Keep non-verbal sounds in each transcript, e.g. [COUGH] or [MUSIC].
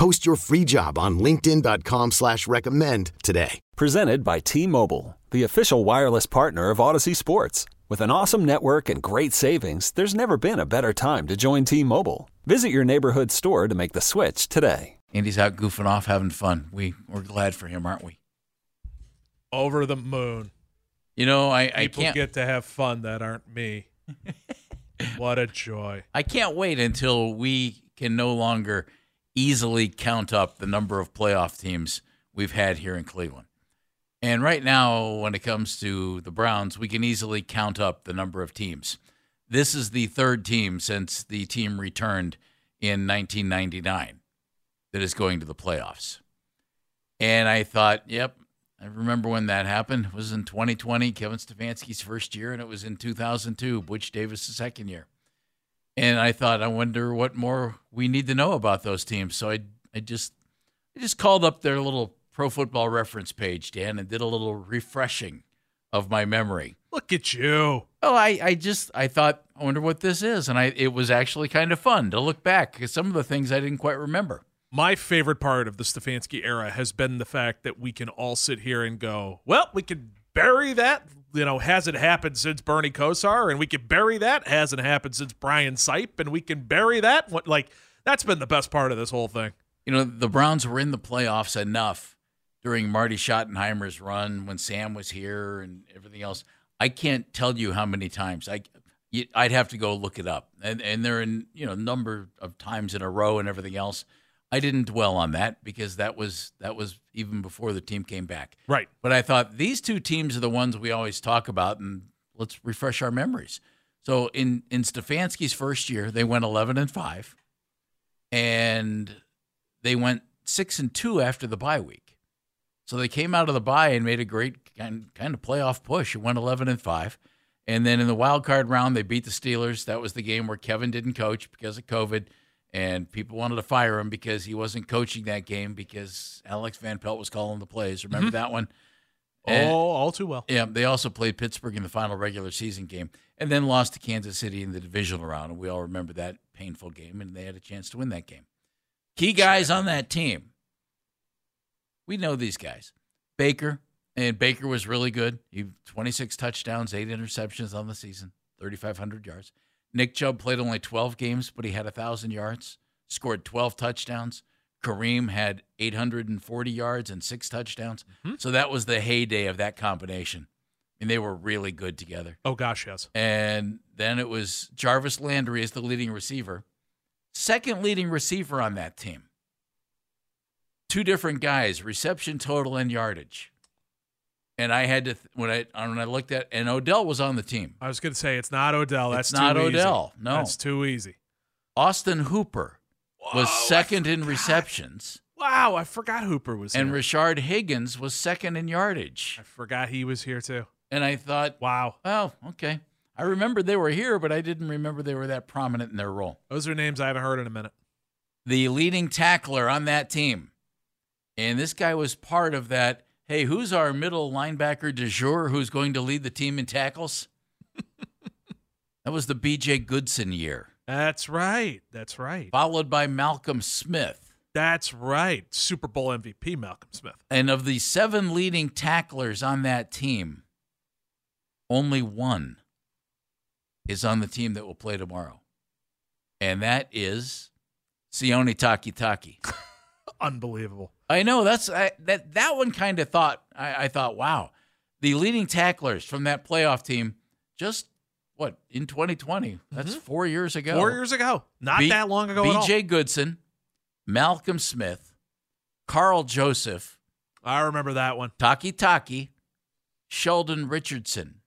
Post your free job on linkedin.com slash recommend today. Presented by T-Mobile, the official wireless partner of Odyssey Sports. With an awesome network and great savings, there's never been a better time to join T-Mobile. Visit your neighborhood store to make the switch today. Andy's out goofing off, having fun. We, we're glad for him, aren't we? Over the moon. You know, I, I People can't get to have fun that aren't me. [LAUGHS] what a joy. I can't wait until we can no longer easily count up the number of playoff teams we've had here in Cleveland. And right now, when it comes to the Browns, we can easily count up the number of teams. This is the third team since the team returned in 1999 that is going to the playoffs. And I thought, yep, I remember when that happened. It was in 2020, Kevin Stefanski's first year, and it was in 2002, Butch Davis' second year. And I thought, I wonder what more we need to know about those teams. So I, I just, I just called up their little Pro Football Reference page, Dan, and did a little refreshing of my memory. Look at you. Oh, I, I just, I thought, I wonder what this is, and I, it was actually kind of fun to look back because some of the things I didn't quite remember. My favorite part of the Stefanski era has been the fact that we can all sit here and go, well, we can bury that. You know, hasn't happened since Bernie Kosar, and we can bury that. Hasn't happened since Brian Sipe, and we can bury that. What like that's been the best part of this whole thing. You know, the Browns were in the playoffs enough during Marty Schottenheimer's run when Sam was here and everything else. I can't tell you how many times I. I'd have to go look it up, and and they're in you know number of times in a row and everything else. I didn't dwell on that because that was that was even before the team came back. Right. But I thought these two teams are the ones we always talk about, and let's refresh our memories. So in in Stefanski's first year, they went eleven and five, and they went six and two after the bye week. So they came out of the bye and made a great kind kind of playoff push. It went eleven and five. And then in the wild card round, they beat the Steelers. That was the game where Kevin didn't coach because of COVID and people wanted to fire him because he wasn't coaching that game because Alex Van Pelt was calling the plays. Remember mm-hmm. that one? And, oh, all too well. Yeah, they also played Pittsburgh in the final regular season game and then lost to Kansas City in the divisional round. And we all remember that painful game, and they had a chance to win that game. Key guys on that team. We know these guys. Baker, and Baker was really good. He 26 touchdowns, eight interceptions on the season, 3,500 yards. Nick Chubb played only 12 games, but he had 1,000 yards, scored 12 touchdowns. Kareem had 840 yards and six touchdowns. Mm-hmm. So that was the heyday of that combination. And they were really good together. Oh, gosh, yes. And then it was Jarvis Landry as the leading receiver, second leading receiver on that team. Two different guys, reception total and yardage and I had to when I uh, when I looked at and Odell was on the team. I was going to say it's not Odell. That's it's not easy. Odell. No, that's too easy. Austin Hooper Whoa, was second in receptions. Wow, I forgot Hooper was here. and here. Rashard Higgins was second in yardage. I forgot he was here too. And I thought, wow, well, okay. I remembered they were here, but I didn't remember they were that prominent in their role. Those are names I haven't heard in a minute. The leading tackler on that team, and this guy was part of that hey, who's our middle linebacker de jour who's going to lead the team in tackles? [LAUGHS] that was the BJ Goodson year. That's right. That's right. Followed by Malcolm Smith. That's right. Super Bowl MVP Malcolm Smith. And of the seven leading tacklers on that team, only one is on the team that will play tomorrow. And that is Sione Takitaki. [LAUGHS] Unbelievable. I know that's I, that that one kind of thought I, I thought wow the leading tacklers from that playoff team just what in 2020 that's mm-hmm. four years ago. Four years ago not B- that long ago BJ Goodson Malcolm Smith Karl Joseph. I remember that one. Takitaki Sheldon Richardson.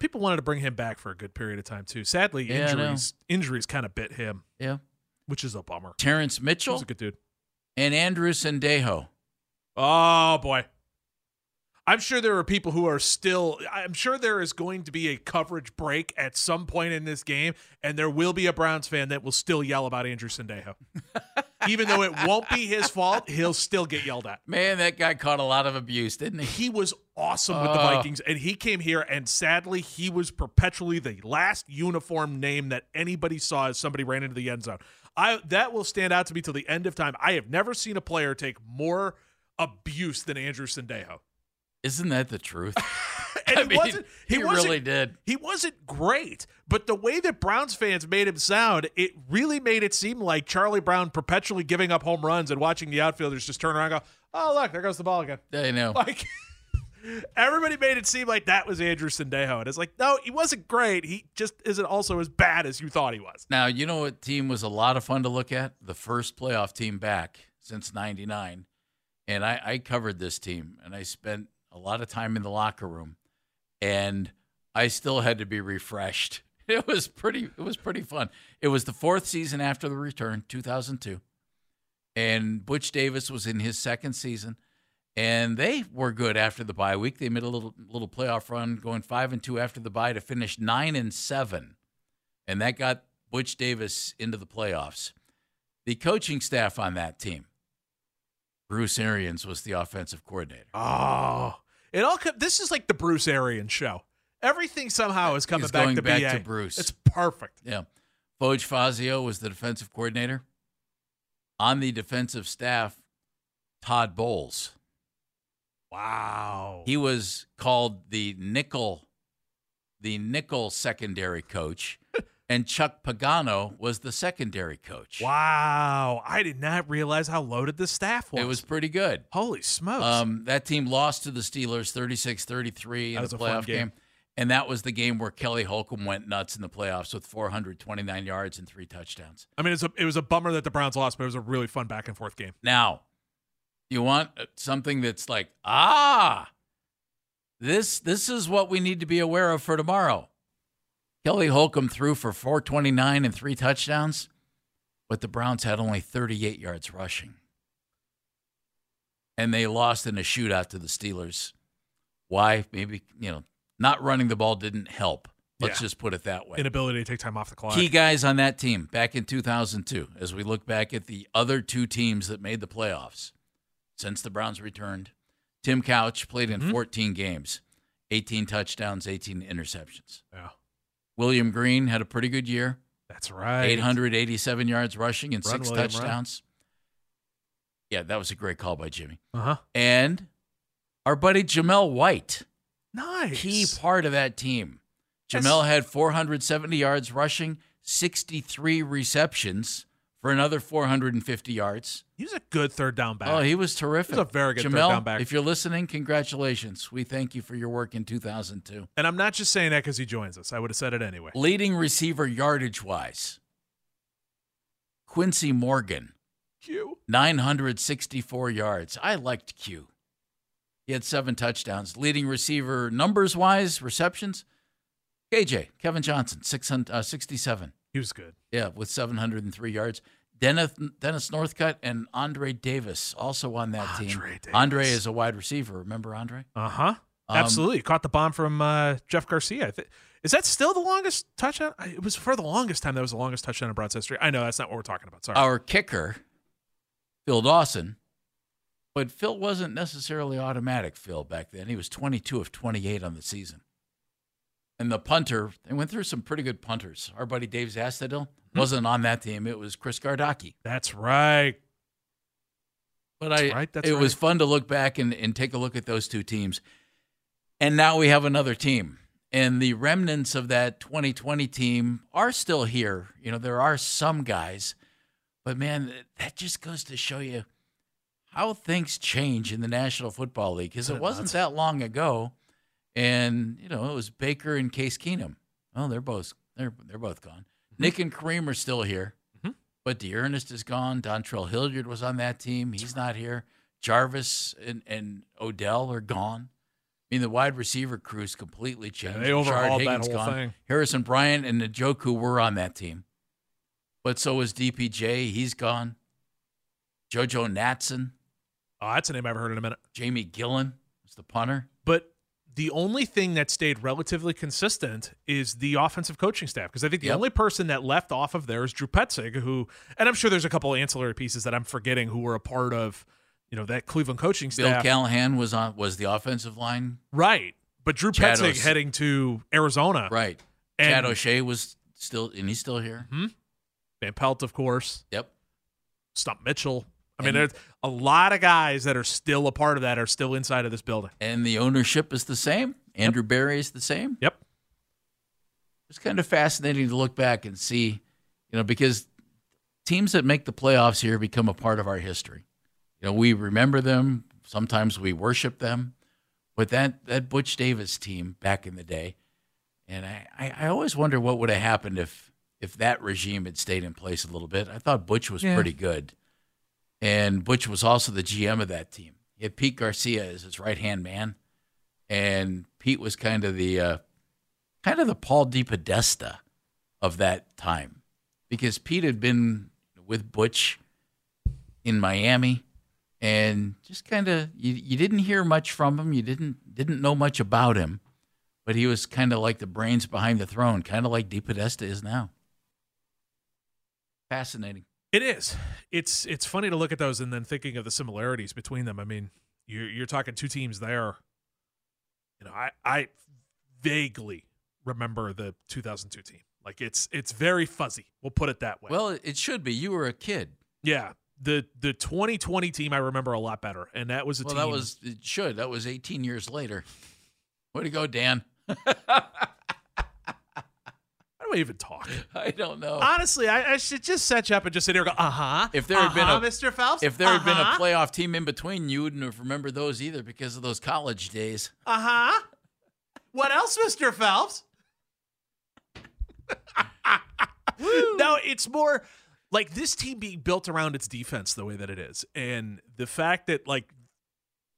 People wanted to bring him back for a good period of time too. Sadly yeah, injuries injuries kind of bit him. Yeah. Which is a bummer. Terrance Mitchell, He's a good dude, and Andrew Sendejo. Oh boy. I'm sure there are people who are still I'm sure there is going to be a coverage break at some point in this game and there will be a Browns fan that will still yell about Andrew Sendejo. [LAUGHS] Even though it won't be his fault, he'll still get yelled at. Man, that guy caught a lot of abuse, didn't he? He was awesome with the. Vikings and he came here and sadly he was perpetually the last uniform name that anybody saw as somebody ran into the end zone. I that will stand out to me till the end of time. I have never seen a player take more abuse than Andrew Sendejo. Isn't that the truth? [LAUGHS] and I he mean, wasn't. He, he wasn't, really did. He wasn't great, but the way that Browns fans made him sound, it really made it seem like Charlie Brown perpetually giving up home runs and watching the outfielders just turn around and go, "Oh, look, there goes the ball again." I know. [LAUGHS] Like everybody made it seem like that was Andrew Sendejo, and it's like, no, he wasn't great. He just isn't also as bad as you thought he was. Now, you know what team was a lot of fun to look at? The first playoff team back since 99. And I, I covered this team and I spent a lot of time in the locker room and I still had to be refreshed. [LAUGHS] It was pretty it was pretty fun. It was the fourth season after the return, 2002. And Butch Davis was in his second season and they were good after the bye week. They made a little little playoff run going 5 and 2 after the bye to finish 9 and 7 and that got Butch Davis into the playoffs. The coaching staff on that team, Bruce Arians was the offensive coordinator. Oh, it all. co- This is like the Bruce Arians show. Everything somehow is coming back going to back BA. to Bruce. It's perfect. Yeah. Foge Fazio was the defensive coordinator. On the defensive staff, Todd Bowles. Wow. He was called the nickel, the nickel secondary coach, [LAUGHS] and Chuck Pagano was the secondary coach. Wow. I did not realize how loaded the staff was. It was pretty good. Holy smokes. Um, that team lost to the Steelers 36 33 in was the playoff game. game. And that was the game where Kelly Holcomb went nuts in the playoffs with 429 yards and three touchdowns. I mean, it's a, it was a bummer that the Browns lost, but it was a really fun back and forth game. Now, you want uh, something that's like, ah, this this is what we need to be aware of for tomorrow. Kelly Holcomb threw for 429 and three touchdowns, but the Browns had only 38 yards rushing. And they lost in a shootout to the Steelers. Why? Maybe, you know, not running the ball didn't help. Let's Yeah. just put it that way. Inability to take time off the clock. Key guys on that team back in 2002, as we look back at the other two teams that made the playoffs since the Browns returned. Tim Couch played Mm-hmm. in 14 games, 18 touchdowns, 18 interceptions. Yeah. William Green had a pretty good year, That's right. 887 yards rushing and Run, six William, run. touchdowns. Yeah, that was a great call by Jimmy. Uh huh. And our buddy Jamel White, Nice. key part of that team. Jamel had 470 yards rushing, 63 receptions for another 450 yards. He was a good third down back. Oh, he was terrific. He was a very good third down back. if you're listening, congratulations. We thank you for your work in 2002. and I'm not just saying that because he joins us. I would have said it anyway. Leading receiver yardage wise, Quincy Morgan, Q. 964 yards. I liked Q. He had seven touchdowns. Leading receiver numbers wise, receptions, KJ, Kevin Johnson, 600, uh, 67. He was good. Yeah, with 703 yards. Dennis, Dennis Northcutt and Andre Davis also on that team. Andre Davis. Andre is a wide receiver. Remember Andre? Uh huh. Um, Absolutely. Caught the bomb from uh, Jeff Garcia. Is that still the longest touchdown? I- It was for the longest time. That was the longest touchdown in Browns history. I know that's not what we're talking about. Sorry. Our kicker, Phil Dawson. But Phil wasn't necessarily automatic, Phil, back then. He was 22 of 28 on the season. And the punter, they went through some pretty good punters. Our buddy Dave Zastudil Hmm. wasn't on that team. It was Chris Gardocki. that's right. But That's I, right, it was fun to look back and, and take a look at those two teams. And now we have another team. And the remnants of that 2020 team are still here. You know, there are some guys, but man, that just goes to show you how things change in the National Football League. Because it wasn't that long ago, and you know, it was Baker and Case Keenum. Oh, they're both they're they're both gone. Nick and Kareem are still here. Mhm. But D'Ernest is gone. Dontrell Hilliard was on that team. He's not here. Jarvis and, and Odell are gone. I mean, the wide receiver crew's completely changed. they Rashard overhauled that whole gone. thing. Harrison Bryant and Njoku were on that team. But so was DPJ. He's gone. JoJo Natson. Oh, that's a name I haven't heard in a minute. Jamie Gillan was the punter. But the only thing that stayed relatively consistent is the offensive coaching staff because I think the Yep. only person that left off of there is Drew Petzing, who, and I'm sure there's a couple of ancillary pieces that I'm forgetting who were a part of, you know, that Cleveland coaching staff. Bill. Callahan was on was the offensive line. right. But Drew Chad Petzing heading to Arizona. Right. And- Chad O'Shea was still and he's still here. Hmm? Van Pelt, of course. Yep. Stump Mitchell. I mean, And- there's a lot of guys that are still a part of that are still inside of this building. And the ownership is the same. Andrew Berry is the same. Yep. It's kind of fascinating to look back and see, you know, because teams that make the playoffs here become a part of our history. You know, we remember them. Sometimes we worship them. But that that Butch Davis team back in the day, and I, I, I always wonder what would have happened if if that regime had stayed in place a little bit. I thought Butch was Yeah. pretty good, and Butch was also the GM of that team. He had Pete Garcia as his right hand man, and Pete was kind of the uh, kind of the Paul DePodesta of that time, because Pete had been with Butch in Miami, and just kind of you, you didn't hear much from him. You didn't didn't know much about him, but he was kind of like the brains behind the throne, kind of like DePodesta is now. Fascinating. It is. It's it's funny to look at those and then thinking of the similarities between them. I mean, you're you're talking two teams there. You know, I I vaguely remember the 2002 team. Like it's it's very fuzzy. We'll put it that way. Well, it should be. You were a kid. yeah. The the 2020 team I remember a lot better, and that was a Well, team. that was it. Should that was 18 years later. Way to go, Dan. [LAUGHS] How do I even talk? [LAUGHS] I don't know. Honestly, I, I should just set you up and just sit here and go, uh huh. If there had been a- Mr. Phelps, If there had been a uh-huh, playoff team in between, you wouldn't have remembered those either because of those college days. uh huh. What else, Mr. Phelps? [LAUGHS] no, it's more like this team being built around its defense the way that it is, and the fact that like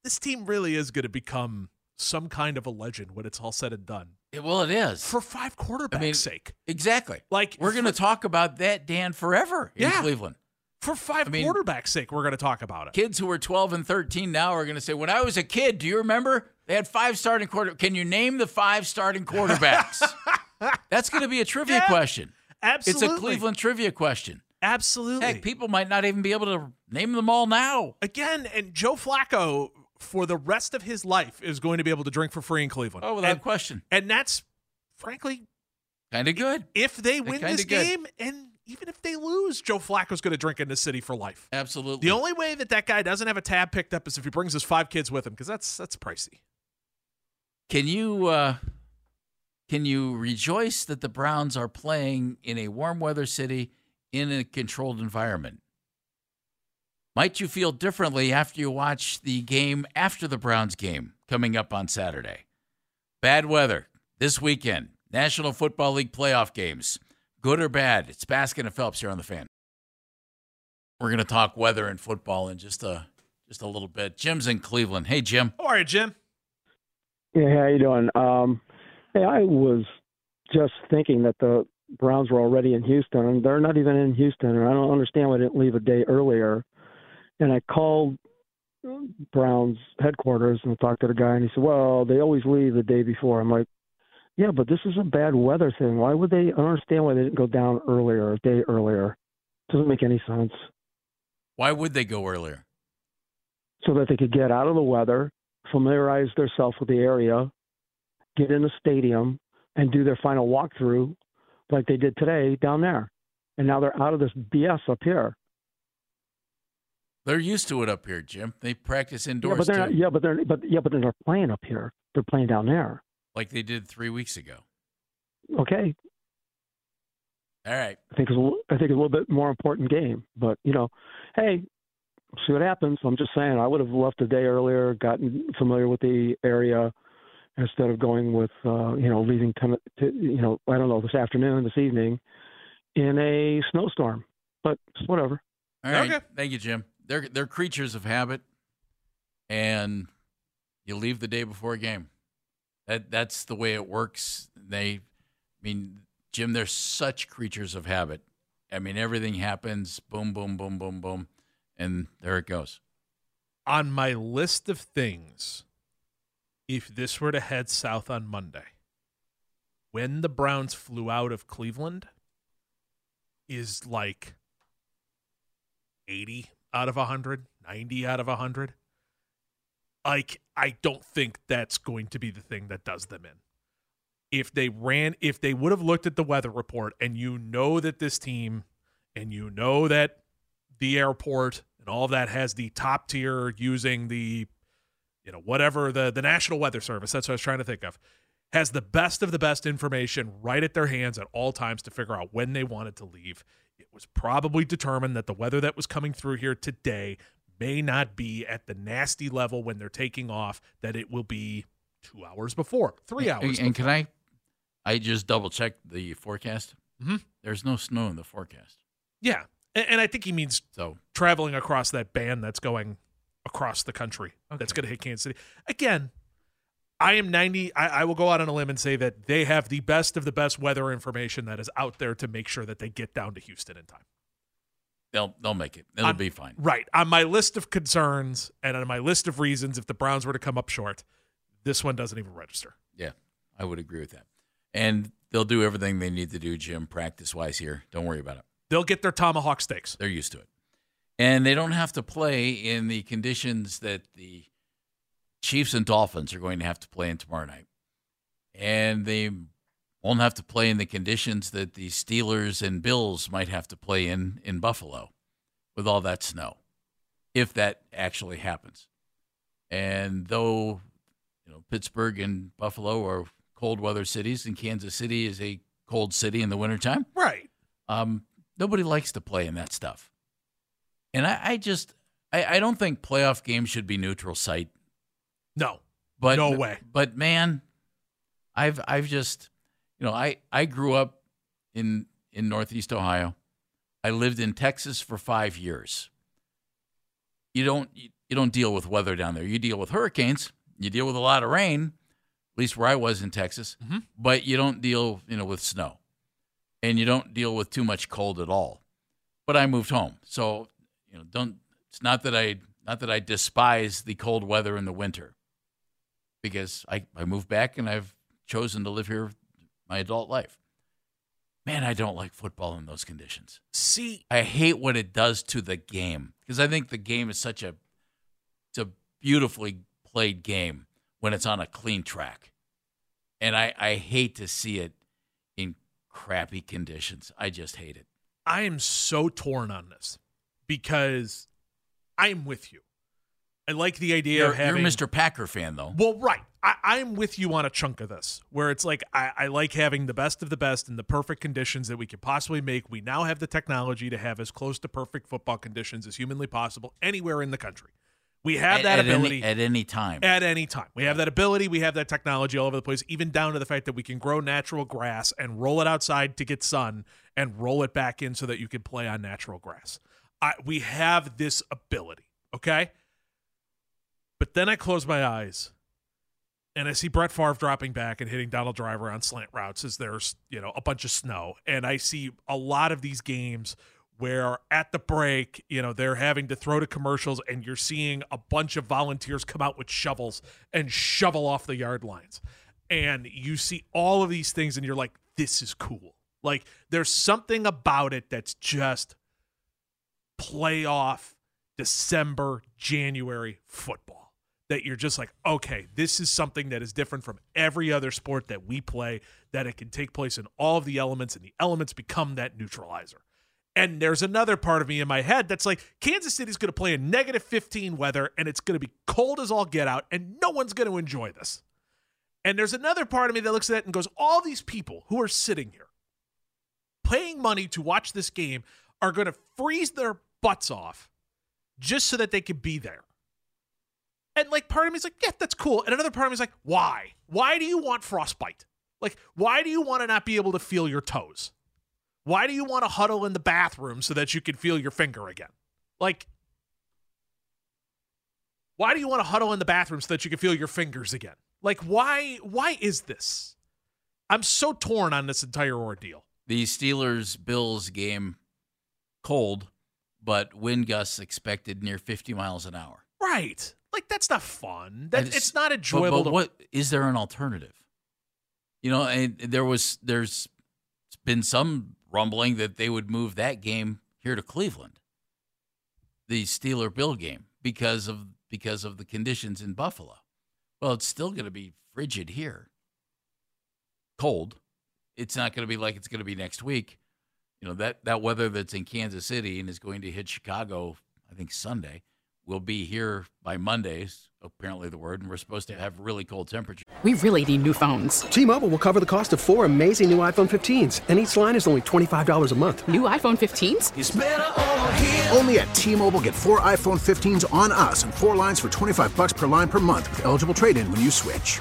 this team really is going to become some kind of a legend when it's all said and done Well, it is. for five quarterbacks' mean, sake. exactly. Like We're going to talk about that, Dan, forever in Yeah. Cleveland. For five I mean- quarterbacks' sake, we're going to talk about it. Kids who are 12 and 13 now are going to say, When I was a kid, do you remember? They had five starting quarter. Can you name the five starting quarterbacks? [LAUGHS] That's going to be a trivia Yeah. question. Absolutely, It's a Cleveland trivia question. Absolutely. Heck, people might not even be able to name them all now. again, and Joe Flacco for the rest of his life is going to be able to drink for free in Cleveland. Oh, without and, question. and that's frankly, Kind of good. if they win this good. game, and even if they lose, Joe Flacco's going to drink in this city for life. Absolutely. The only way that that guy doesn't have a tab picked up is if he brings his five kids with him, because that's that's pricey. Can you uh, can you rejoice that the Browns are playing in a warm weather city in a controlled environment? Might you feel differently after you watch the game after the Browns game coming up on Saturday? Bad weather this weekend. National Football League playoff games. Good or bad? It's Baskin and Phelps here on the fan. We're going to talk weather and football in just a just a little bit. Jim's in Cleveland. Hey, Jim. How are you, Jim? Yeah, how you doing? Um, hey, I was just thinking that the Browns were already in Houston, and they're not even in Houston, and I don't understand why they didn't leave a day earlier. And I called Browns headquarters and talked to the guy, and he said, "Well, they always leave the day before." I'm like, "Yeah, but this is a bad weather thing. Why would they? I don't understand why they didn't go down earlier, a day earlier. Doesn't make any sense." Why would they go earlier? so that they could get out of the weather, familiarize themselves with the area, get in the stadium, and do their final walkthrough like they did today down there. And now they're out of this BS up here. They're used to it up here, Jim. They practice Yeah, indoors but they're too, not, yeah, but they're but yeah, but they're not playing up here. They're playing down there. like they did three weeks ago. Okay, All right. I think it's a, little- I think it's a little bit more important game. But you know, hey, see what happens. I'm just saying, I would have left a day earlier, gotten familiar with the area, instead of going with uh, you know leaving ten, to, you know I don't know this afternoon, this evening, in a snowstorm. But whatever. All right. Okay. Thank you, Jim. They're they're creatures of habit, and you leave the day before a game. That that's the way it works. They, I mean, Jim, they're such creatures of habit. I mean, everything happens. Boom, boom, boom, boom, boom, and there it goes. on my list of things, if this were to head south on Monday, when the Browns flew out of Cleveland, is like 80 out of 100, 90 out of 100. Like, I don't think that's going to be the thing that does them in. If they ran, if they would have looked at the weather report and you know that this team and you know that the airport and all of that has the top tier using the, you know, whatever the, the National Weather Service, that's what I was trying to think of, has the best of the best information right at their hands at all times to figure out when they wanted to leave. Was probably determined that the weather that was coming through here today may not be at the nasty level when they're taking off that it will be two hours before, three hours. And, and can I? I just double checked the forecast. Mhm. There's no snow in the forecast. Yeah, and, and I think he means So traveling across that band that's going across the country. That's going to hit Kansas City again. I am 90. I, I will go out on a limb and say that they have the best of the best weather information that is out there to make sure that they get down to Houston in time. they'll they'll make it. It'll be fine. Right. On my list of concerns and on my list of reasons, if the Browns were to come up short, this one doesn't even register. Yeah, I would agree with that. And they'll do everything they need to do, Jim, practice wise here. Don't worry about it. They'll get their tomahawk steaks. They're used to it. And they don't have to play in the conditions that the Chiefs and Dolphins are going to have to play in tomorrow night. And they won't have to play in the conditions that the Steelers and Bills might have to play in in Buffalo with all that snow, if that actually happens. And though, you know, Pittsburgh and Buffalo are cold weather cities, and Kansas City is a cold city in the wintertime, Right. um, nobody likes to play in that stuff. And I, I just, I, I don't think playoff games should be neutral site. No. But No way. But man, I've, I've just, you know, I, I grew up in in Northeast Ohio. I lived in Texas for five years. You don't, you, don't deal with weather down there. You deal with hurricanes. You deal with a lot of rain. At least where I was in Texas. Mhm. But you don't deal, you know, with snow and you don't deal with too much cold at all. But I moved home, so you know, don't. It's not that I not that I despise the cold weather in the winter, because I I moved back and I've chosen to live here my adult life. Man, I don't like football in those conditions. See, I hate what it does to the game because I think the game is such a it's a beautifully played game when it's on a clean track. And I, I hate to see it in crappy conditions. I just hate it. I am so torn on this because I'm with you. I like the idea You're, of having you're Mr. Packer fan though. Well, right. I, I'm with you on a chunk of this, where it's like I, I like having the best of the best in the perfect conditions that we could possibly make. We now have the technology to have as close to perfect football conditions as humanly possible anywhere in the country. We have At- that at ability any, at any time. at any time. We have that ability. We have that technology all over the place, even down to the fact that we can grow natural grass and roll it outside to get sun and roll it back in so that you can play on natural grass. I, we have this ability, okay? But then I close my eyes and I see Brett Favre dropping back and hitting Donald Driver on slant routes as there's, you know, a bunch of snow. And I see a lot of these games where at the break, you know, they're having to throw to commercials and you're seeing a bunch of volunteers come out with shovels and shovel off the yard lines. And you see all of these things and you're like, this is cool. Like there's something about it that's just playoff December, January football that you're just like, okay, this is something that is different from every other sport that we play, that it can take place in all of the elements and the elements become that neutralizer. And there's another part of me in my head that's like, Kansas City's going to play in negative 15 weather and it's going to be cold as all get out and no one's going to enjoy this. And there's another part of me that looks at it and goes, all these people who are sitting here paying money to watch this game are going to freeze their butts off just so that they can be there. And like part of me is like, yeah, that's cool. And another part of me is like, why? Why do you want frostbite? Like, why do you want to not be able to feel your toes? Why do you want to huddle in the bathroom so that you can feel your finger again? Like, why do you want to huddle in the bathroom so that you can feel your fingers again? Like, why? Why is this? I'm so torn on this entire ordeal. the Steelers Bills game cold, but wind gusts expected near 50 miles an hour. Right. Like that's not fun. That And it's, not enjoyable. But, to, what is there an alternative? You know, and there was there's been some rumbling that they would move that game here to Cleveland, the Steeler Bill game, because of because of the conditions in Buffalo. Well, it's still going to be frigid here, cold. It's not going to be like it's going to be next week. You know that that weather that's in Kansas City and is going to hit Chicago, I think Sunday, will be here by Mondays. Apparently, the word, and we're supposed to have really cold temperatures. We really need new phones. T-Mobile will cover the cost of four amazing new iPhone 15s, and each line is only $25 a month. New iPhone 15s? Only at T-Mobile get four iPhone 15s on us and four lines for 25 bucks per line per month with eligible trade-in when you switch.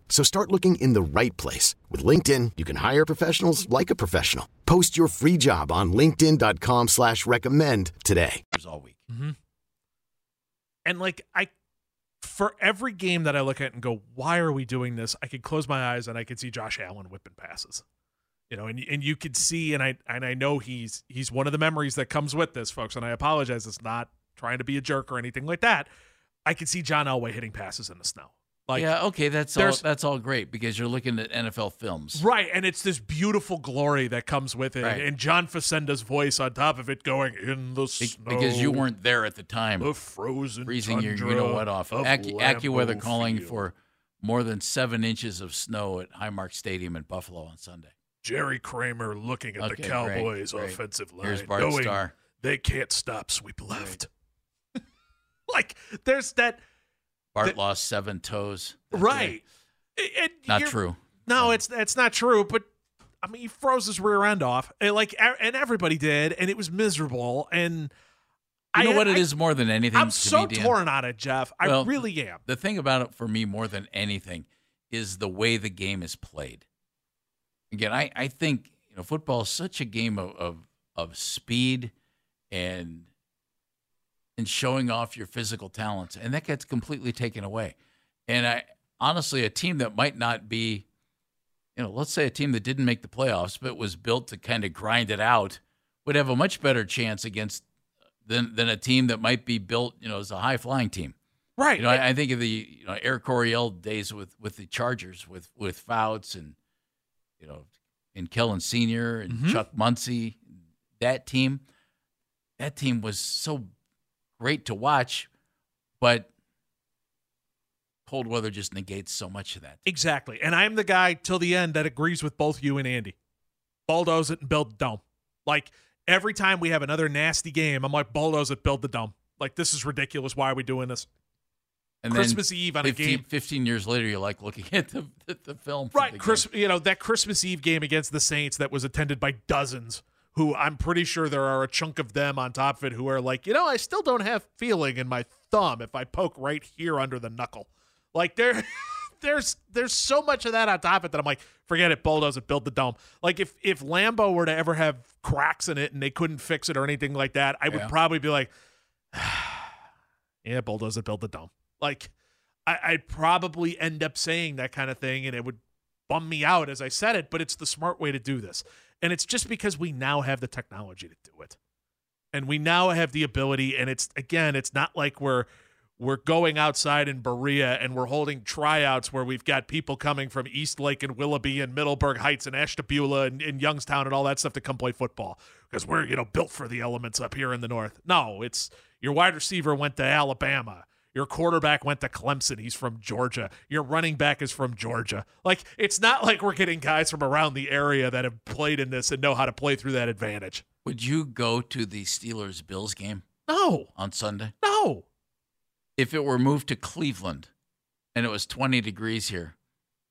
So start looking in the right place. With LinkedIn, you can hire professionals like a professional. Post your free job on linkedin.com slash recommend today. all week. Mm-hmm. and like I, for every game that I look at and go, why are we doing this? I could close my eyes and I could see Josh Allen whipping passes. You know, and and you could see, and I and I know he's he's one of the memories that comes with this, folks. And I apologize, it's not trying to be a jerk or anything like that. I could see John Elway hitting passes in the snow. Like yeah, okay, that's all. That's all great because you're looking at NFL films. Right, and it's this beautiful glory that comes with it, Right. and John Facenda's voice on top of it, going in the snow because you weren't there at the time, the frozen freezing your you know what off. of Accu- AccuWeather calling Field. for more than seven inches of snow at Highmark Stadium in Buffalo on Sunday. Jerry Kramer looking at Okay, the Cowboys' great. offensive line, Here's Bart knowing Starr. they can't stop sweep left. [LAUGHS] like there's that Bart The- lost seven toes. right. Not true. No, it's it's not true. But I mean, he froze his rear end off, and like, e- and everybody did, and it was miserable. And You know what it I- is more than anything. I'm so me, torn on it, Jeff. I Well, really am. The thing about it for me more than anything is the way the game is played. Again, I, I think you know football is such a game of, of of speed and and showing off your physical talents, and that gets completely taken away. And I honestly, a team that might not be, you know, let's say a team that didn't make the playoffs but was built to kind of grind it out, would have a much better chance against than than a team that might be built, you know, as a high flying team. Right. You know, I, I think of the you know Eric Coryell days with with the Chargers with with Fouts and you know and Kellen Senior and Mhm. Chuck Muncie. That team, that team was so great to watch, but cold weather just negates so much of that. Exactly. And I'm the guy till the end that agrees with both you and Andy. Bulldoze it and build the dome. Like every time we have another nasty game, I'm like, bulldoze it, build the dome. Like this is ridiculous. Why are we doing this? And Christmas Eve on a 15, game. 15 years later, you're like looking at the the, the film. Right, the Chris. You know that Christmas Eve game against the Saints that was attended by dozens. Who I'm pretty sure there are a chunk of them on top of it who are like, you know, I still don't have feeling in my thumb if I poke right here under the knuckle. Like there, [LAUGHS] there's there's so much of that on top of it that I'm like, forget it, bulldoze it, build the dome. Like if if Lambeau were to ever have cracks in it and they couldn't fix it or anything like that, I would Yeah. probably be like, [SIGHS] yeah, bulldoze it, build the dome. Like I, I'd probably end up saying that kind of thing, and it would bum me out as I said it. But it's the smart way to do this, and it's just because we now have the technology to do it, and we now have the ability. And it's again, it's not like we're we're going outside in Berea and we're holding tryouts where we've got people coming from Eastlake and Willoughby and Middleburg Heights and Ashtabula and, and Youngstown and all that stuff to come play football because we're you know built for the elements up here in the north. No, it's your wide receiver went to Alabama. Your quarterback went to Clemson. He's from Georgia. Your running back is from Georgia. Like, it's not like we're getting guys from around the area that have played in this and know how to play through that advantage. Would you go to the Steelers Bills game? No. On Sunday? No if it were moved to Cleveland and it was 20 degrees here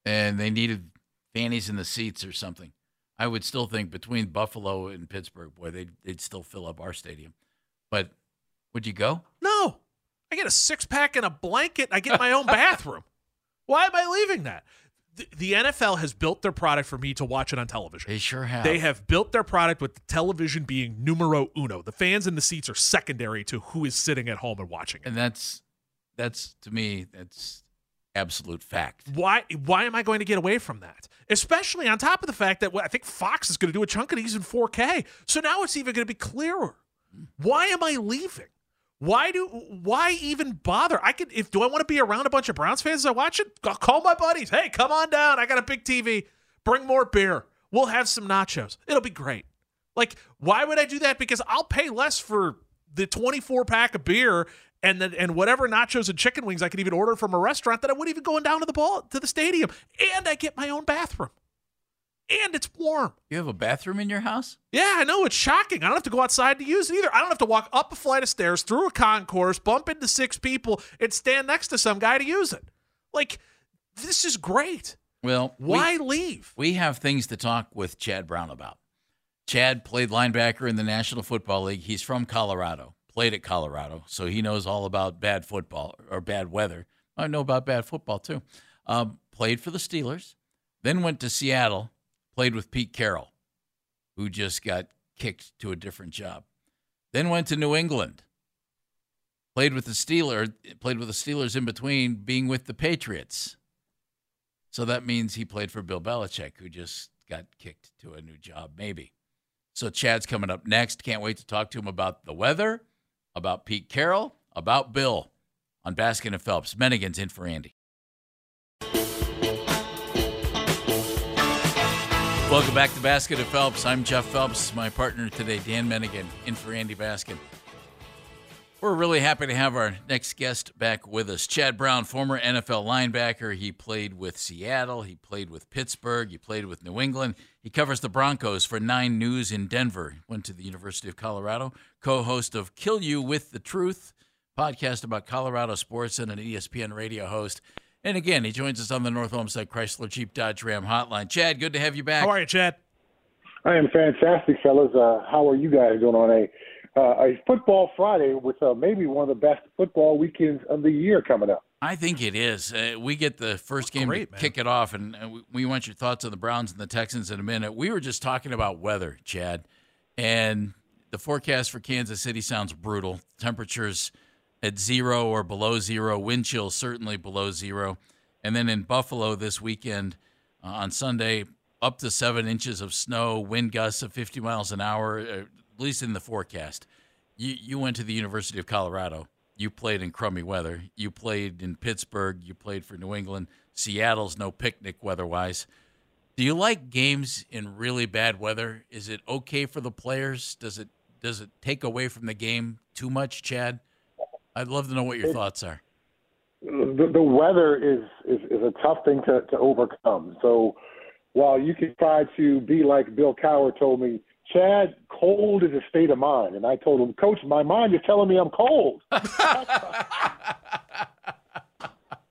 and they needed fannies in the seats or something, I would still think between Buffalo and Pittsburgh, boy, they'd, they'd still fill up our stadium. But would you go? No. I get a six pack and a blanket. I get my own [LAUGHS] bathroom. Why am I leaving that? The, the NFL has built their product for me to watch it on television. They sure have. They have built their product with the television being numero uno. The fans in the seats are secondary to who is sitting at home and watching it. And that's that's to me that's absolute fact. Why why am I going to get away from that? Especially on top of the fact that I think Fox is going to do a chunk of these in 4K. So now it's even going to be clearer. Hmm. Why am I leaving? Why do why even bother? I could if do I want to be around a bunch of Browns fans as I watch it? I'll Call my buddies. Hey, come on down. I got a big TV. Bring more beer. We'll have some nachos. It'll be great. Like, why would I do that? Because I'll pay less for the 24 pack of beer and then and whatever nachos and chicken wings I could even order from a restaurant that I wouldn't even going down to the ball to the stadium. And I get my own bathroom. And it's warm. You have a bathroom in your house? Yeah, I know. It's shocking. I don't have to go outside to use it either. I don't have to walk up a flight of stairs, through a concourse, bump into six people, and stand next to some guy to use it. Like, this is great. Well, why we, leave? We have things to talk with Chad Brown about. Chad played linebacker in the National Football League. He's from Colorado played at Colorado, so he knows all about bad football or bad weather. I know about bad football too. Um, played for the Steelers, then went to Seattle, played with Pete Carroll, who just got kicked to a different job. Then went to New England, played with the Steelers, played with the Steelers in between being with the Patriots. So that means he played for Bill Belichick, who just got kicked to a new job, maybe. So Chad's coming up next. Can't wait to talk to him about the weather about Pete Carroll, about Bill on Baskin and Phelps. Menningen's in for Andy. Welcome back to Baskin and Phelps. I'm Jeff Phelps. My partner today, Dan Menningen, in for Andy Baskin. We're really happy to have our next guest back with us. Chad Brown, former NFL linebacker. He played with Seattle, he played with Pittsburgh, he played with New England. He covers the Broncos for Nine News in Denver. Went to the University of Colorado. Co-host of Kill You with the Truth, podcast about Colorado sports, and an ESPN radio host. And again, he joins us on the North Olmsted Chrysler Jeep Dodge Ram hotline. Chad, good to have you back. How are you, Chad? I am fantastic, fellas. Uh, how are you guys doing on a uh, a football Friday with uh, maybe one of the best football weekends of the year coming up. I think it is. Uh, we get the first game great, to man. kick it off, and uh, we, we want your thoughts on the Browns and the Texans in a minute. We were just talking about weather, Chad, and the forecast for Kansas City sounds brutal. Temperatures at zero or below zero, wind chills certainly below zero. And then in Buffalo this weekend uh, on Sunday, up to seven inches of snow, wind gusts of 50 miles an hour, uh, at least in the forecast. You, you went to the University of Colorado. You played in crummy weather. You played in Pittsburgh. You played for New England. Seattle's no picnic weather-wise. Do you like games in really bad weather? Is it okay for the players? Does it does it take away from the game too much, Chad? I'd love to know what your It- thoughts are. The, the weather is, is, is a tough thing to, to overcome. So while you can try to be like Bill Cowher told me, Chad, cold is a state of mind. And I told him, Coach, my mind is telling me I'm cold. [LAUGHS]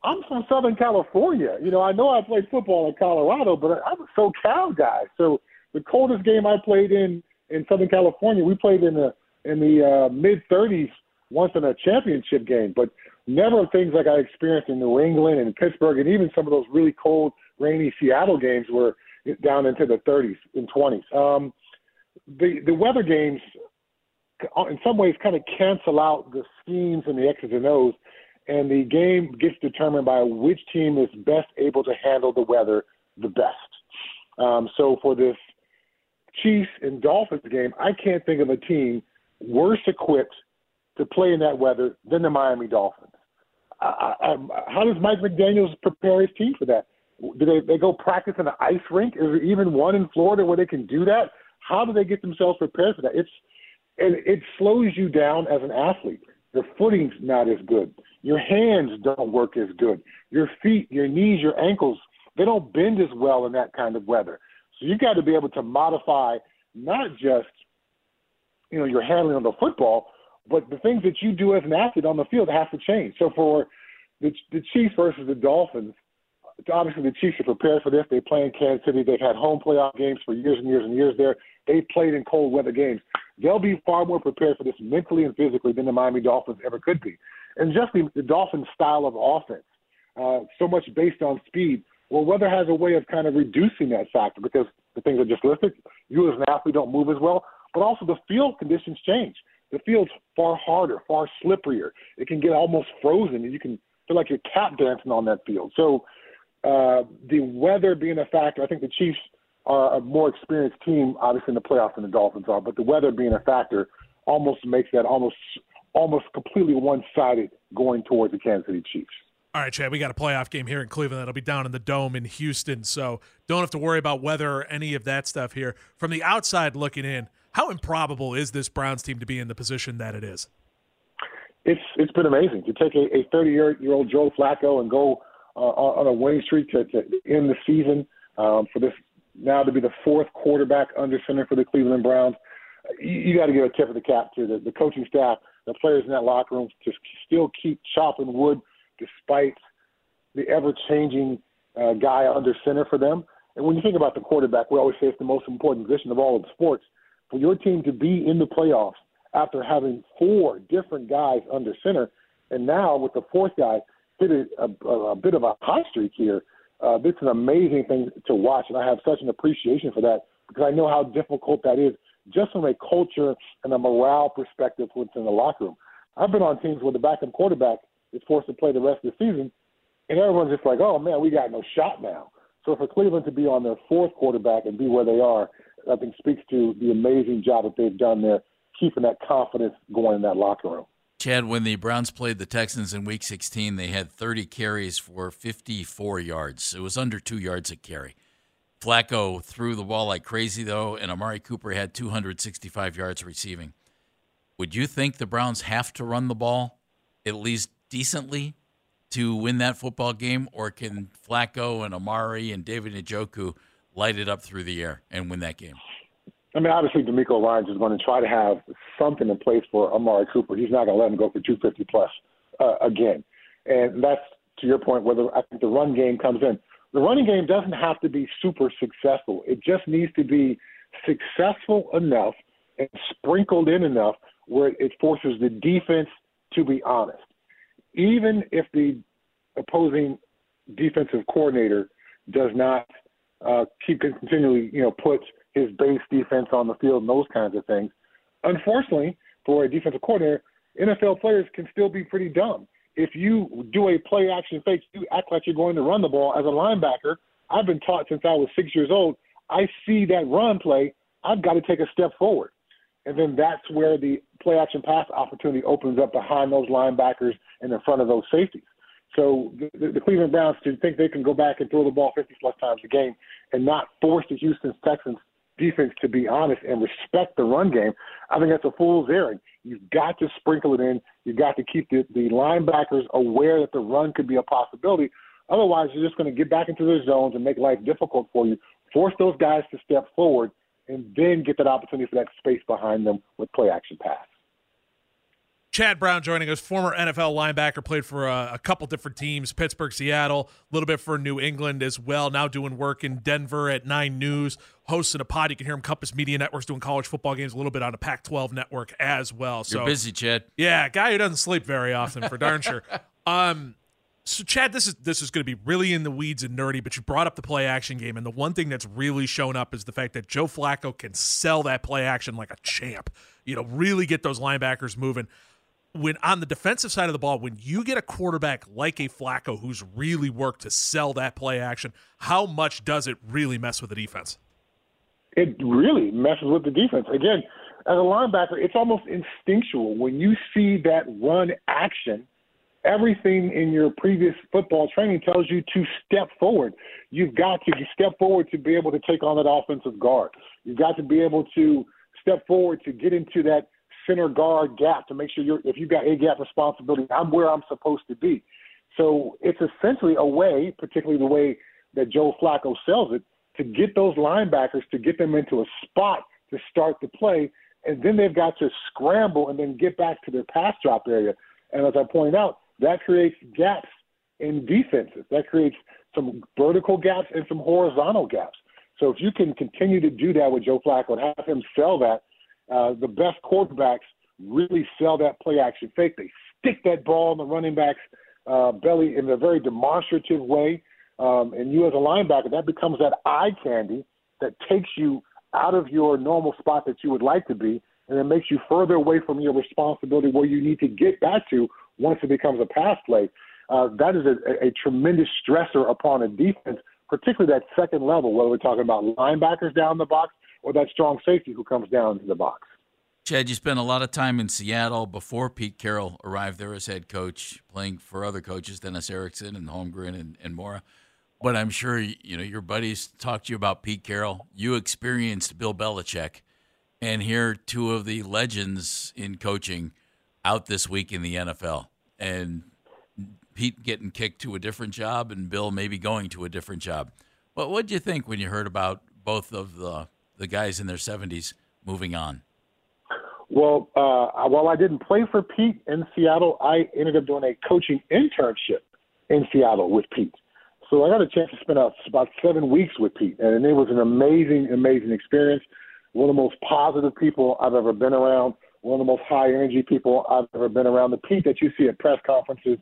I'm from Southern California. You know, I know I played football in Colorado, but I'm a SoCal guy. So the coldest game I played in in Southern California, we played in the in the uh, mid 30s once in a championship game, but never things like I experienced in New England and Pittsburgh, and even some of those really cold, rainy Seattle games were down into the 30s and 20s. Um, the the weather games, in some ways, kind of cancel out the schemes and the X's and O's, and the game gets determined by which team is best able to handle the weather the best. Um, so for this Chiefs and Dolphins game, I can't think of a team worse equipped to play in that weather than the Miami Dolphins. I, I, how does Mike McDaniel's prepare his team for that? Do they they go practice in an ice rink? Is there even one in Florida where they can do that? How do they get themselves prepared for that? It's and it slows you down as an athlete. Your footing's not as good. Your hands don't work as good. Your feet, your knees, your ankles, they don't bend as well in that kind of weather. So you got to be able to modify not just you know your handling of the football, but the things that you do as an athlete on the field have to change. So for the, the Chiefs versus the Dolphins, obviously the Chiefs are prepared for this. They play in Kansas City. They've had home playoff games for years and years and years there. They've played in cold weather games. They'll be far more prepared for this mentally and physically than the Miami Dolphins ever could be. And just the, the Dolphins' style of offense, uh, so much based on speed. Well, weather has a way of kind of reducing that factor because the things are just listed. You as an athlete don't move as well, but also the field conditions change. The field's far harder, far slipperier. It can get almost frozen, and you can feel like you're tap dancing on that field. So uh, the weather being a factor, I think the Chiefs are a more experienced team, obviously in the playoffs than the Dolphins are. But the weather being a factor almost makes that almost almost completely one-sided going towards the Kansas City Chiefs. All right, Chad, we got a playoff game here in Cleveland that'll be down in the dome in Houston, so don't have to worry about weather or any of that stuff here. From the outside looking in, how improbable is this Browns team to be in the position that it is? It's it's been amazing to take a 30 year old Joe Flacco and go uh, on a winning streak to, to end the season um, for this now to be the fourth quarterback under center for the Cleveland Browns. You, you got to give a tip of the cap to the, the coaching staff, the players in that locker room to still keep chopping wood despite the ever changing uh, guy under center for them. And when you think about the quarterback, we always say it's the most important position of all of sports. For your team to be in the playoffs after having four different guys under center, and now with the fourth guy, hit a, a, a bit of a hot streak here. Uh, it's an amazing thing to watch, and I have such an appreciation for that because I know how difficult that is just from a culture and a morale perspective within the locker room. I've been on teams where the backup quarterback is forced to play the rest of the season, and everyone's just like, "Oh man, we got no shot now." So for Cleveland to be on their fourth quarterback and be where they are, I think speaks to the amazing job that they've done there, keeping that confidence going in that locker room. Chad, when the Browns played the Texans in Week 16, they had 30 carries for 54 yards. It was under two yards a carry. Flacco threw the ball like crazy, though, and Amari Cooper had 265 yards receiving. Would you think the Browns have to run the ball at least decently to win that football game, or can Flacco and Amari and David Njoku light it up through the air and win that game? I mean, obviously, DeMeco Ryans is going to try to have something in place for Amari Cooper. He's not going to let him go for 250 plus uh, again. And that's to your point, whether I think the run game comes in. The running game doesn't have to be super successful. It just needs to be successful enough and sprinkled in enough where it forces the defense to be honest. Even if the opposing defensive coordinator does not uh, keep continually, you know, put – his base defense on the field and those kinds of things. Unfortunately, for a defensive coordinator, NFL players can still be pretty dumb. If you do a play action fake, you act like you're going to run the ball. As a linebacker, I've been taught since I was six years old. I see that run play, I've got to take a step forward. And then that's where the play action pass opportunity opens up behind those linebackers and in front of those safeties. So the, the Cleveland Browns to think they can go back and throw the ball 50 plus times a game and not force the Houston Texans defense to be honest and respect the run game, I think that's a fool's errand. You've got to sprinkle it in. You've got to keep the, the linebackers aware that the run could be a possibility. Otherwise, you're just going to get back into their zones and make life difficult for you. Force those guys to step forward and then get that opportunity for that space behind them with play action pass. Chad Brown joining us, former NFL linebacker, played for a, a, couple different teams, Pittsburgh, Seattle, a little bit for New England as well. Now doing work in Denver at Nine News, hosting a pod. You can hear him Compass Media Networks doing college football games a little bit on a Pac-12 network as well. So You're busy, Chad. Yeah, guy who doesn't sleep very often for darn sure. [LAUGHS] Um, so Chad, this is this is going to be really in the weeds and nerdy, but you brought up the play action game, and the one thing that's really shown up is the fact that Joe Flacco can sell that play action like a champ. You know, really get those linebackers moving when on the defensive side of the ball, when you get a quarterback like a Flacco who's really worked to sell that play action, how much does it really mess with the defense? It really messes with the defense. Again, as a linebacker, it's almost instinctual when you see that run action. everything in your previous football training tells you to step forward. You've got to step forward to be able to take on that offensive guard. You've got to be able to step forward to get into that center guard gap to make sure you're if you've got a gap responsibility, I'm where I'm supposed to be. So it's essentially a way, particularly the way that Joe Flacco sells it, to get those linebackers to get them into a spot to start the play, and then they've got to scramble and then get back to their pass drop area. And as I pointed out, that creates gaps in defenses. That creates some vertical gaps and some horizontal gaps. So if you can continue to do that with Joe Flacco and have him sell that, uh, the best quarterbacks really sell that play action fake. They stick that ball in the running back's uh, belly in a very demonstrative way. Um, and you as a linebacker, that becomes that eye candy that takes you out of your normal spot that you would like to be, and it makes you further away from your responsibility where you need to get back to once it becomes a pass play. Uh, that is a, a tremendous stressor upon a defense, particularly that second level, whether we're talking about linebackers down the box or that strong safety who comes down to the box. Chad, you spent a lot of time in Seattle before Pete Carroll arrived there as head coach, playing for other coaches, Dennis Erickson and Holmgren and, and Mora. But I'm sure you know your buddies talked to you about Pete Carroll. You experienced Bill Belichick, and here two of the legends in coaching out this week in the NFL, and Pete getting kicked to a different job, and Bill maybe going to a different job. But what did you think when you heard about both of the the guys in their 70s moving on? Well, uh, while I didn't play for Pete in Seattle, I ended up doing a coaching internship in Seattle with Pete. So I got a chance to spend about seven weeks with Pete, and it was an amazing, amazing experience. One of the most positive people I've ever been around. One of the most high energy people I've ever been around. The Pete that you see at press conferences,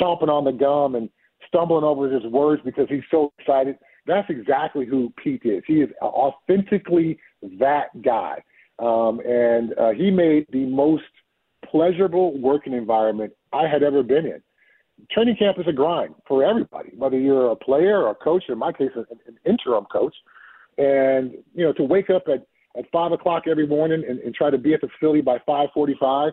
chomping on the gum and stumbling over his words because he's so excited. That's exactly who Pete is. He is authentically that guy, um, and uh, he made the most pleasurable working environment I had ever been in training camp is a grind for everybody, whether you're a player or a coach, in my case, an, an interim coach. And, you know, to wake up at, at 5 o'clock every morning and, and try to be at the facility by 545,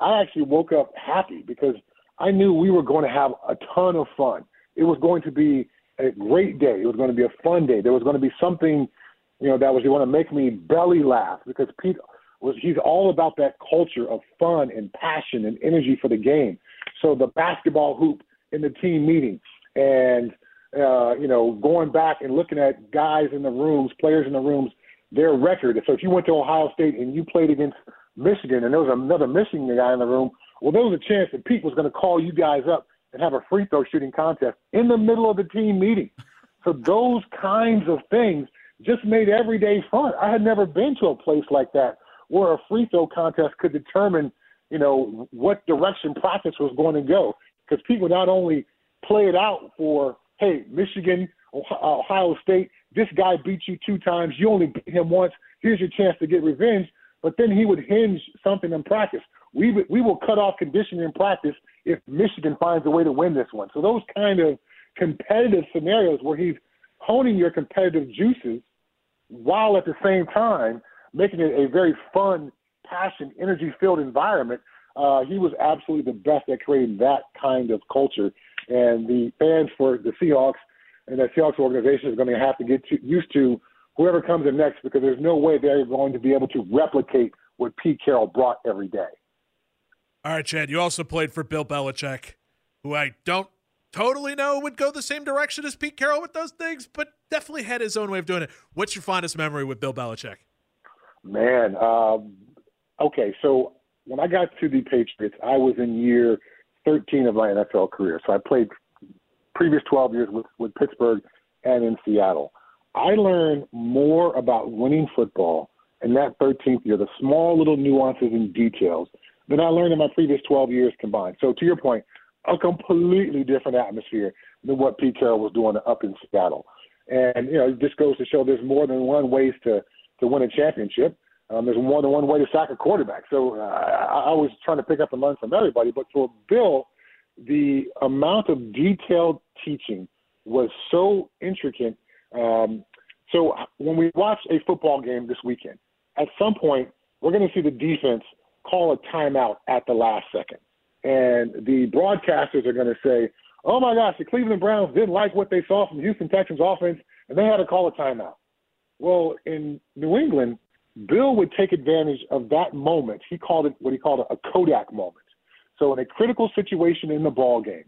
I actually woke up happy because I knew we were going to have a ton of fun. It was going to be a great day. It was going to be a fun day. There was going to be something, you know, that was going to make me belly laugh because Pete was he's all about that culture of fun and passion and energy for the game. So the basketball hoop in the team meeting and uh, you know, going back and looking at guys in the rooms, players in the rooms, their record. So if you went to Ohio State and you played against Michigan and there was another Michigan guy in the room, well, there was a chance that Pete was going to call you guys up and have a free throw shooting contest in the middle of the team meeting. So those kinds of things just made every day fun. I had never been to a place like that where a free throw contest could determine – you know, what direction practice was going to go. Because people not only play it out for, hey, Michigan, Ohio State, this guy beat you two times, you only beat him once, here's your chance to get revenge. But then he would hinge something in practice. We, we will cut off conditioning in practice if Michigan finds a way to win this one. So those kind of competitive scenarios where he's honing your competitive juices while at the same time making it a very fun passion, energy filled environment. Uh, he was absolutely the best at creating that kind of culture. And the fans for the Seahawks and the Seahawks organization is going to have to get to, used to whoever comes in next because there's no way they're going to be able to replicate what Pete Carroll brought every day. All right, Chad, you also played for Bill Belichick, who I don't totally know would go the same direction as Pete Carroll with those things, but definitely had his own way of doing it. What's your fondest memory with Bill Belichick? Man, um, okay, so when I got to the Patriots, I was in year 13 of my NFL career. So I played previous 12 years with, with Pittsburgh and in Seattle. I learned more about winning football in that 13th year, the small little nuances and details, than I learned in my previous 12 years combined. So to your point, a completely different atmosphere than what Pete Carroll was doing up in Seattle. And, you know, it just goes to show there's more than one ways to, to win a championship. Um, there's more than one way to sack a quarterback. So uh, I, I was trying to pick up and learn from everybody. But for Bill, the amount of detailed teaching was so intricate. Um, so when we watch a football game this weekend, at some point we're going to see the defense call a timeout at the last second. and the broadcasters are going to say, "Oh my gosh, the Cleveland Browns didn't like what they saw from Houston Texans offense, and they had to call a timeout." Well, in New England, Bill would take advantage of that moment. He called it what he called a Kodak moment. So in a critical situation in the ball game,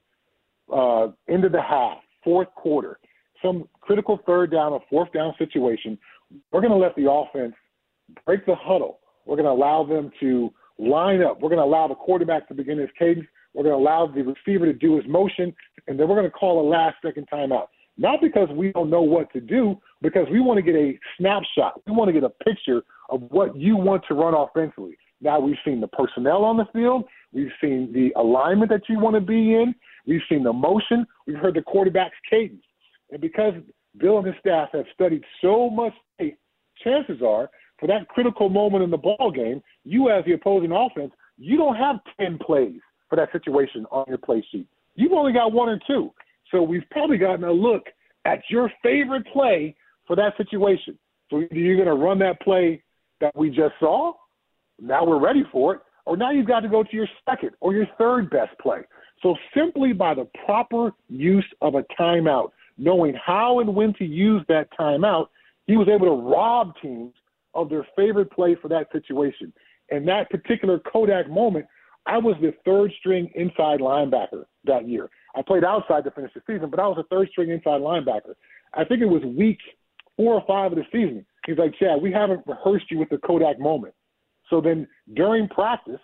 uh, end of the half, fourth quarter, some critical third down or fourth down situation, we're going to let the offense break the huddle. We're going to allow them to line up. We're going to allow the quarterback to begin his cadence. We're going to allow the receiver to do his motion, and then we're going to call a last second timeout. Not because we don't know what to do, because we want to get a snapshot. We want to get a picture of what you want to run offensively. Now we've seen the personnel on the field. We've seen the alignment that you want to be in. We've seen the motion. We've heard the quarterback's cadence. And because Bill and his staff have studied so much chances are for that critical moment in the ball game, you as the opposing offense, you don't have 10 plays for that situation on your play sheet. You've only got one or two. So we've probably gotten a look at your favorite play for that situation. So you're going to run that play that we just saw, now we're ready for it, or now you've got to go to your second or your third best play. So simply by the proper use of a timeout, knowing how and when to use that timeout, he was able to rob teams of their favorite play for that situation. And that particular Kodak moment, I was the third string inside linebacker that year. I played outside to finish the season, but I was a third string inside linebacker. I think it was week four or five of the season. He's like, Chad, we haven't rehearsed you with the Kodak moment. So then during practice,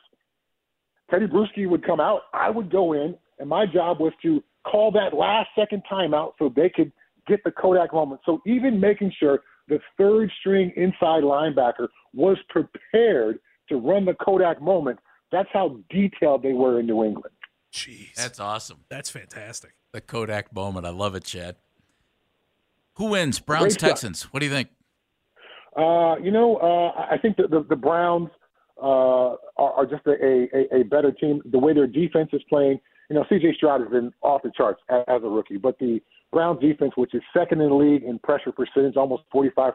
Tedy Bruschi would come out. I would go in, and my job was to call that last second timeout so they could get the Kodak moment. So even making sure the third string inside linebacker was prepared to run the Kodak moment, that's how detailed they were in New England. Jeez. That's awesome. That's fantastic. The Kodak moment. I love it, Chad. Who wins? Browns, Texans. What do you think? Uh, you know, uh, I think that the, the Browns uh, are, are, just a, a, a, better team. The way their defense is playing, you know, CJ Stroud has been off the charts as, as, a rookie, but the Browns defense, which is second in the league in pressure percentage, almost 45%,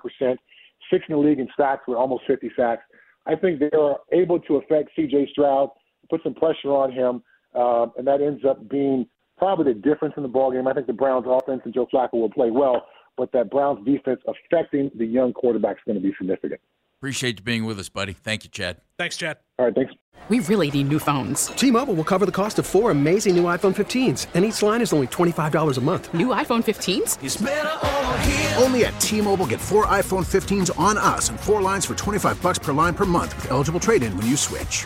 sixth in the league in sacks with almost 50 sacks. I think they are able to affect CJ Stroud, put some pressure on him, uh, and that ends up being probably the difference in the ball game. I think the Browns offense and Joe Flacco will play well but that Browns defense affecting the young quarterback is going to be significant. Appreciate you being with us, buddy. Thank you, Chad. Thanks, Chad. All right, thanks. We really need new phones. T Mobile will cover the cost of four amazing new iPhone 15s, and each line is only $25 a month. New iPhone 15s? Only at T Mobile get four iPhone 15s on us and four lines for 25 bucks per line per month with eligible trade in when you switch.